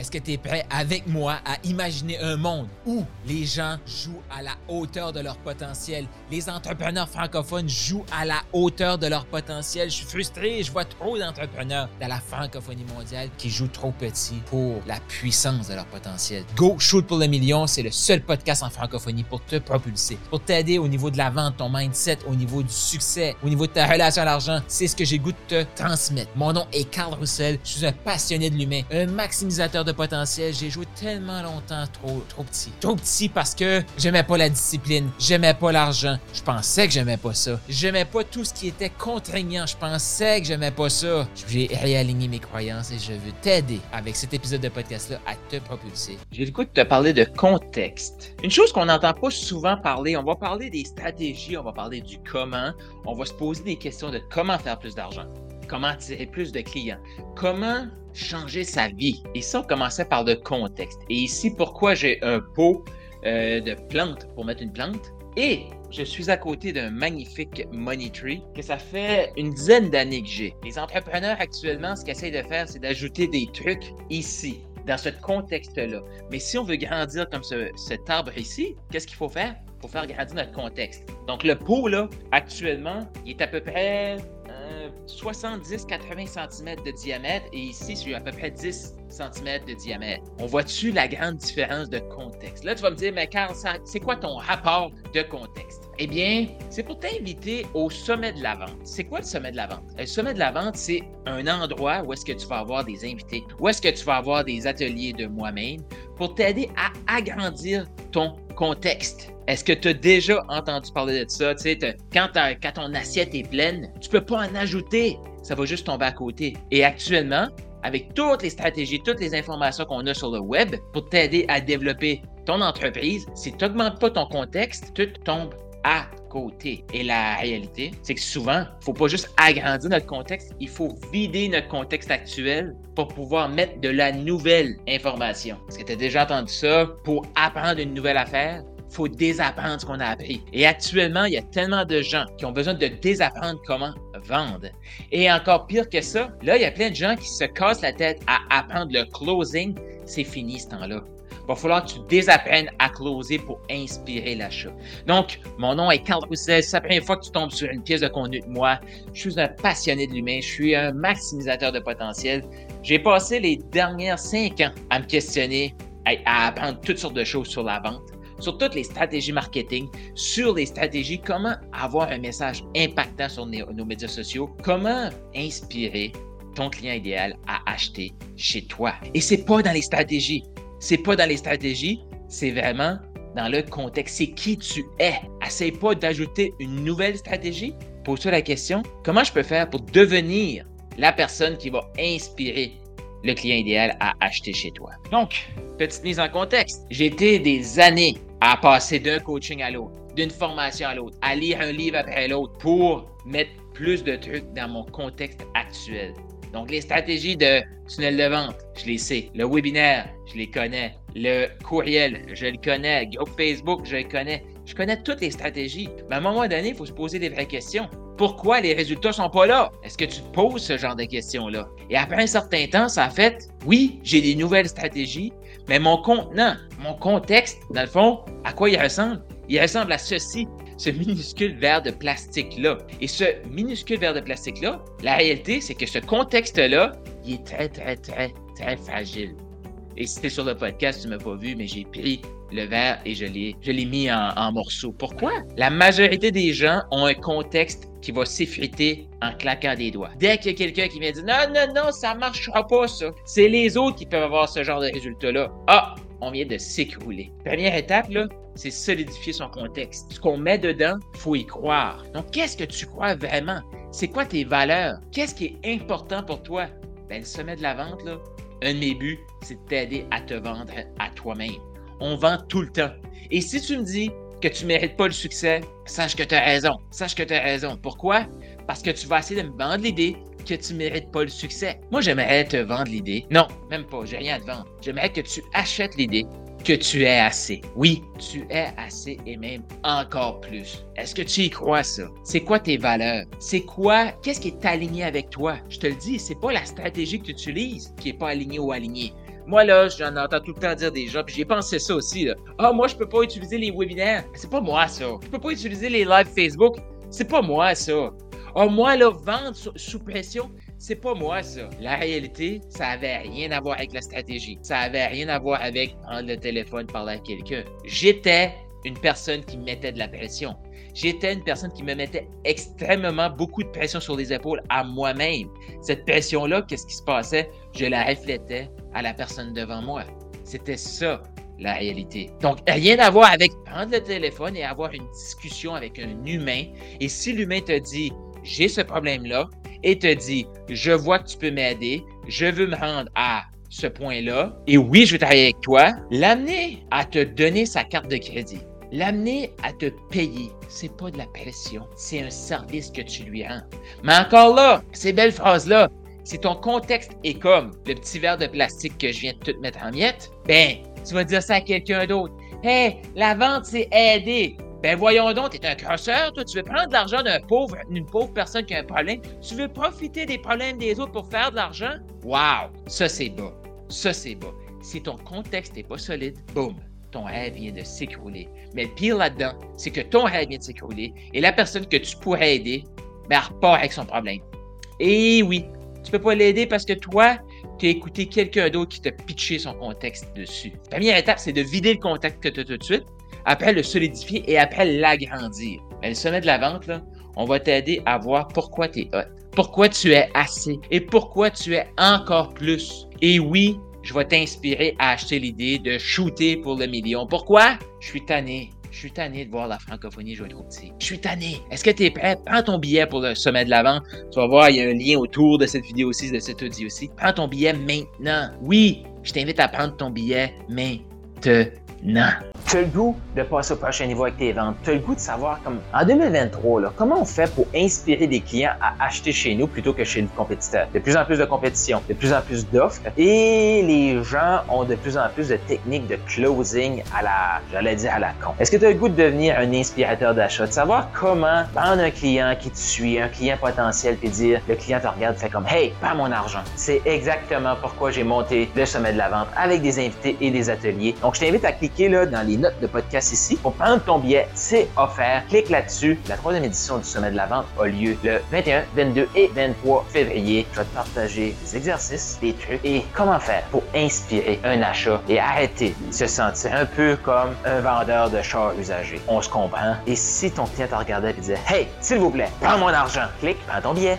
Est-ce que tu es prêt avec moi à imaginer un monde où les gens jouent à la hauteur de leur potentiel? Les entrepreneurs francophones jouent à la hauteur de leur potentiel. Je suis frustré, je vois trop d'entrepreneurs dans la francophonie mondiale qui jouent trop petit pour la puissance de leur potentiel. Go Shoot pour le million, c'est le seul podcast en francophonie pour te propulser, pour t'aider au niveau de la vente, ton mindset, au niveau du succès, au niveau de ta relation à l'argent. C'est ce que j'ai goût de te transmettre. Mon nom est Carl Roussel, je suis un passionné de l'humain, un maximisateur de potentiel. J'ai joué tellement longtemps trop, trop petit. Trop petit parce que j'aimais pas la discipline, j'aimais pas l'argent. Je pensais que j'aimais pas ça. J'aimais pas tout ce qui était contraignant. Je pensais que j'aimais pas ça. J'ai réaligné mes croyances et je veux t'aider avec cet épisode de podcast-là à te propulser. J'ai le goût de te parler de contexte. Une chose qu'on n'entend pas souvent parler, on va parler des stratégies, on va parler du comment, on va se poser des questions de comment faire plus d'argent comment attirer plus de clients, comment changer sa vie. Et ça, on commençait par le contexte. Et ici, pourquoi j'ai un pot euh, de plantes pour mettre une plante? Et je suis à côté d'un magnifique money tree que ça fait une dizaine d'années que j'ai. Les entrepreneurs actuellement, ce qu'ils essayent de faire, c'est d'ajouter des trucs ici, dans ce contexte-là. Mais si on veut grandir comme cet arbre ici, qu'est-ce qu'il faut faire? Faut faire grandir notre contexte. Donc le pot, là, actuellement, il est à peu près 70-80 cm de diamètre et ici, j'ai à peu près 10 cm de diamètre. On voit-tu la grande différence de contexte? Là, tu vas me dire, mais Carl, c'est quoi ton rapport de contexte? Eh bien, c'est pour t'inviter au sommet de la vente. C'est quoi le sommet de la vente? Le sommet de la vente, c'est un endroit où est-ce que tu vas avoir des invités, où est-ce que tu vas avoir des ateliers de moi-même pour t'aider à agrandir ton contexte. Est-ce que tu as déjà entendu parler de ça? Tu sais, quand, quand ton assiette est pleine, tu peux pas en ajouter. Ça va juste tomber à côté. Et actuellement, avec toutes les stratégies, toutes les informations qu'on a sur le web pour t'aider à développer ton entreprise, si tu n'augmentes pas ton contexte, tout tombe à côté. Et la réalité, c'est que souvent, il ne faut pas juste agrandir notre contexte, il faut vider notre contexte actuel pour pouvoir mettre de la nouvelle information. Est-ce que tu as déjà entendu ça? Pour apprendre une nouvelle affaire, il faut désapprendre ce qu'on a appris. Et actuellement, il y a tellement de gens qui ont besoin de désapprendre comment vendre. Et encore pire que ça, là, il y a plein de gens qui se cassent la tête à apprendre le closing. C'est fini ce temps-là. Va falloir que tu désapprennes à closer pour inspirer l'achat. Donc, mon nom est Carl Roussel. C'est la première fois que tu tombes sur une pièce de contenu de moi. Je suis un passionné de l'humain. Je suis un maximisateur de potentiel. J'ai passé les dernières cinq ans à me questionner, à apprendre toutes sortes de choses sur la vente sur toutes les stratégies marketing, sur les stratégies, comment avoir un message impactant sur nos, médias sociaux, comment inspirer ton client idéal à acheter chez toi. Et c'est pas dans les stratégies. C'est pas dans les stratégies, c'est vraiment dans le contexte. C'est qui tu es. Essaye pas d'ajouter une nouvelle stratégie. Pose-toi la question, comment je peux faire pour devenir la personne qui va inspirer le client idéal à acheter chez toi? Donc, petite mise en contexte. J'ai été des années à passer d'un coaching à l'autre, d'une formation à l'autre, à lire un livre après l'autre pour mettre plus de trucs dans mon contexte actuel. Donc, les stratégies de tunnel de vente, je les sais. Le webinaire, je les connais. Le courriel, je le connais. Groupe Facebook, je le connais. Je connais toutes les stratégies. Mais à un moment donné, il faut se poser des vraies questions. Pourquoi les résultats sont pas là? Est-ce que tu te poses ce genre de questions-là? Et après un certain temps, ça a fait, oui, j'ai des nouvelles stratégies, mais mon contenant, mon contexte, dans le fond, à quoi il ressemble? Il ressemble à ceci, ce minuscule verre de plastique-là. Et ce minuscule verre de plastique-là, la réalité, c'est que ce contexte-là, il est très, très, très, très fragile. Et si tu sur le podcast, tu ne m'as pas vu, mais j'ai pris le verre et je l'ai, mis en, morceaux. Pourquoi? La majorité des gens ont un contexte qui va s'effriter en claquant des doigts. Dès qu'il y a quelqu'un qui me dit non, non, non, ça marchera pas, ça. C'est les autres qui peuvent avoir ce genre de résultat-là. Ah, on vient de s'écrouler. Première étape, là, c'est solidifier son contexte. Ce qu'on met dedans, faut y croire. Donc, qu'est-ce que tu crois vraiment? C'est quoi tes valeurs? Qu'est-ce qui est important pour toi? Ben, le sommet de la vente, là, un de mes buts, c'est de t'aider à te vendre à toi-même. On vend tout le temps. Et si tu me dis que tu ne mérites pas le succès, sache que tu as raison. Sache que tu as raison. Pourquoi? Parce que tu vas essayer de me vendre l'idée que tu mérites pas le succès. Moi, j'aimerais te vendre l'idée. Non, même pas. J'ai rien à te vendre. J'aimerais que tu achètes l'idée que tu es assez. Oui, tu es assez et même encore plus. Est-ce que tu y crois ça? C'est quoi tes valeurs? C'est quoi? Qu'est-ce qui est aligné avec toi? Je te le dis, c'est pas la stratégie que tu utilises qui est pas alignée ou alignée. Moi, là, j'en entends tout le temps dire des gens, puis j'ai pensé ça aussi. Ah, moi, je peux pas utiliser les webinaires. C'est pas moi, ça. Je peux pas utiliser les lives Facebook. C'est pas moi, ça. Ah, moi, là, vendre sous, pression, c'est pas moi, ça. La réalité, ça avait rien à voir avec la stratégie. Ça avait rien à voir avec prendre le téléphone, parler à quelqu'un. J'étais une personne qui mettait de la pression. J'étais une personne qui me mettait extrêmement beaucoup de pression sur les épaules à moi-même. Cette pression-là, qu'est-ce qui se passait? Je la reflétais à la personne devant moi. C'était ça, la réalité. Donc, rien à voir avec prendre le téléphone et avoir une discussion avec un humain. Et si l'humain te dit, j'ai ce problème-là, et te dit, je vois que tu peux m'aider, je veux me rendre à ce point-là, et oui, je veux travailler avec toi, l'amener à te donner sa carte de crédit. L'amener à te payer, c'est pas de la pression, c'est un service que tu lui rends. Mais encore là, ces belles phrases-là, si ton contexte est comme le petit verre de plastique que je viens de te mettre en miettes, ben, tu vas dire ça à quelqu'un d'autre. Hey, la vente, c'est aider. Ben voyons donc, t'es un crosseur, toi, tu veux prendre de l'argent d'un pauvre, d'une pauvre personne qui a un problème. Tu veux profiter des problèmes des autres pour faire de l'argent? Wow! Ça, c'est bas. Ça, c'est bas. Si ton contexte n'est pas solide, boum, ton rêve vient de s'écrouler. Mais le pire là-dedans, c'est que ton rêve vient de s'écrouler et la personne que tu pourrais aider, ben, elle repart avec son problème. Et oui, tu peux pas l'aider parce que toi, tu as écouté quelqu'un d'autre qui t'a pitché son contexte dessus. La première étape, c'est de vider le contexte que tu as tout de suite, après le solidifier et après l'agrandir. Mais le sommet de la vente, on va t'aider à voir pourquoi tu es hot, pourquoi tu es assez et pourquoi tu es encore plus. Et oui, je vais t'inspirer à acheter l'idée de shooter pour le million. Pourquoi? Je suis tanné. Je suis tanné de voir la francophonie jouer trop. Je suis tanné. Est-ce que tu es prêt? Prends ton billet pour le sommet de l'avant. Tu vas voir, il y a un lien autour de cette vidéo aussi, de cet audio aussi. Prends ton billet maintenant. Oui, je t'invite à prendre ton billet maintenant. Tu as le goût de passer au prochain niveau avec tes ventes. Tu as le goût de savoir, comme en 2023, là, comment on fait pour inspirer des clients à acheter chez nous plutôt que chez le compétiteur? De plus en plus de compétition, de plus en plus d'offres et les gens ont de plus en plus de techniques de closing à la, j'allais dire à la con. Est-ce que tu as le goût de devenir un inspirateur d'achat, de savoir comment prendre un client qui te suit, un client potentiel, puis dire, le client te regarde, fait comme, hey, pas mon argent. C'est exactement pourquoi j'ai monté le sommet de la vente avec des invités et des ateliers. Donc, je t'invite à cliquer là dans les notes de podcast ici. Pour prendre ton billet, c'est offert. Clique là-dessus. La troisième édition du Sommet de la Vente a lieu le 21, 22 et 23 février. Je vais te partager des exercices, des trucs et comment faire pour inspirer un achat et arrêter de se sentir un peu comme un vendeur de chars usagés. On se comprend. Et si ton client te regardait et disait Hey, s'il vous plaît, prends mon argent, clique, prends ton billet.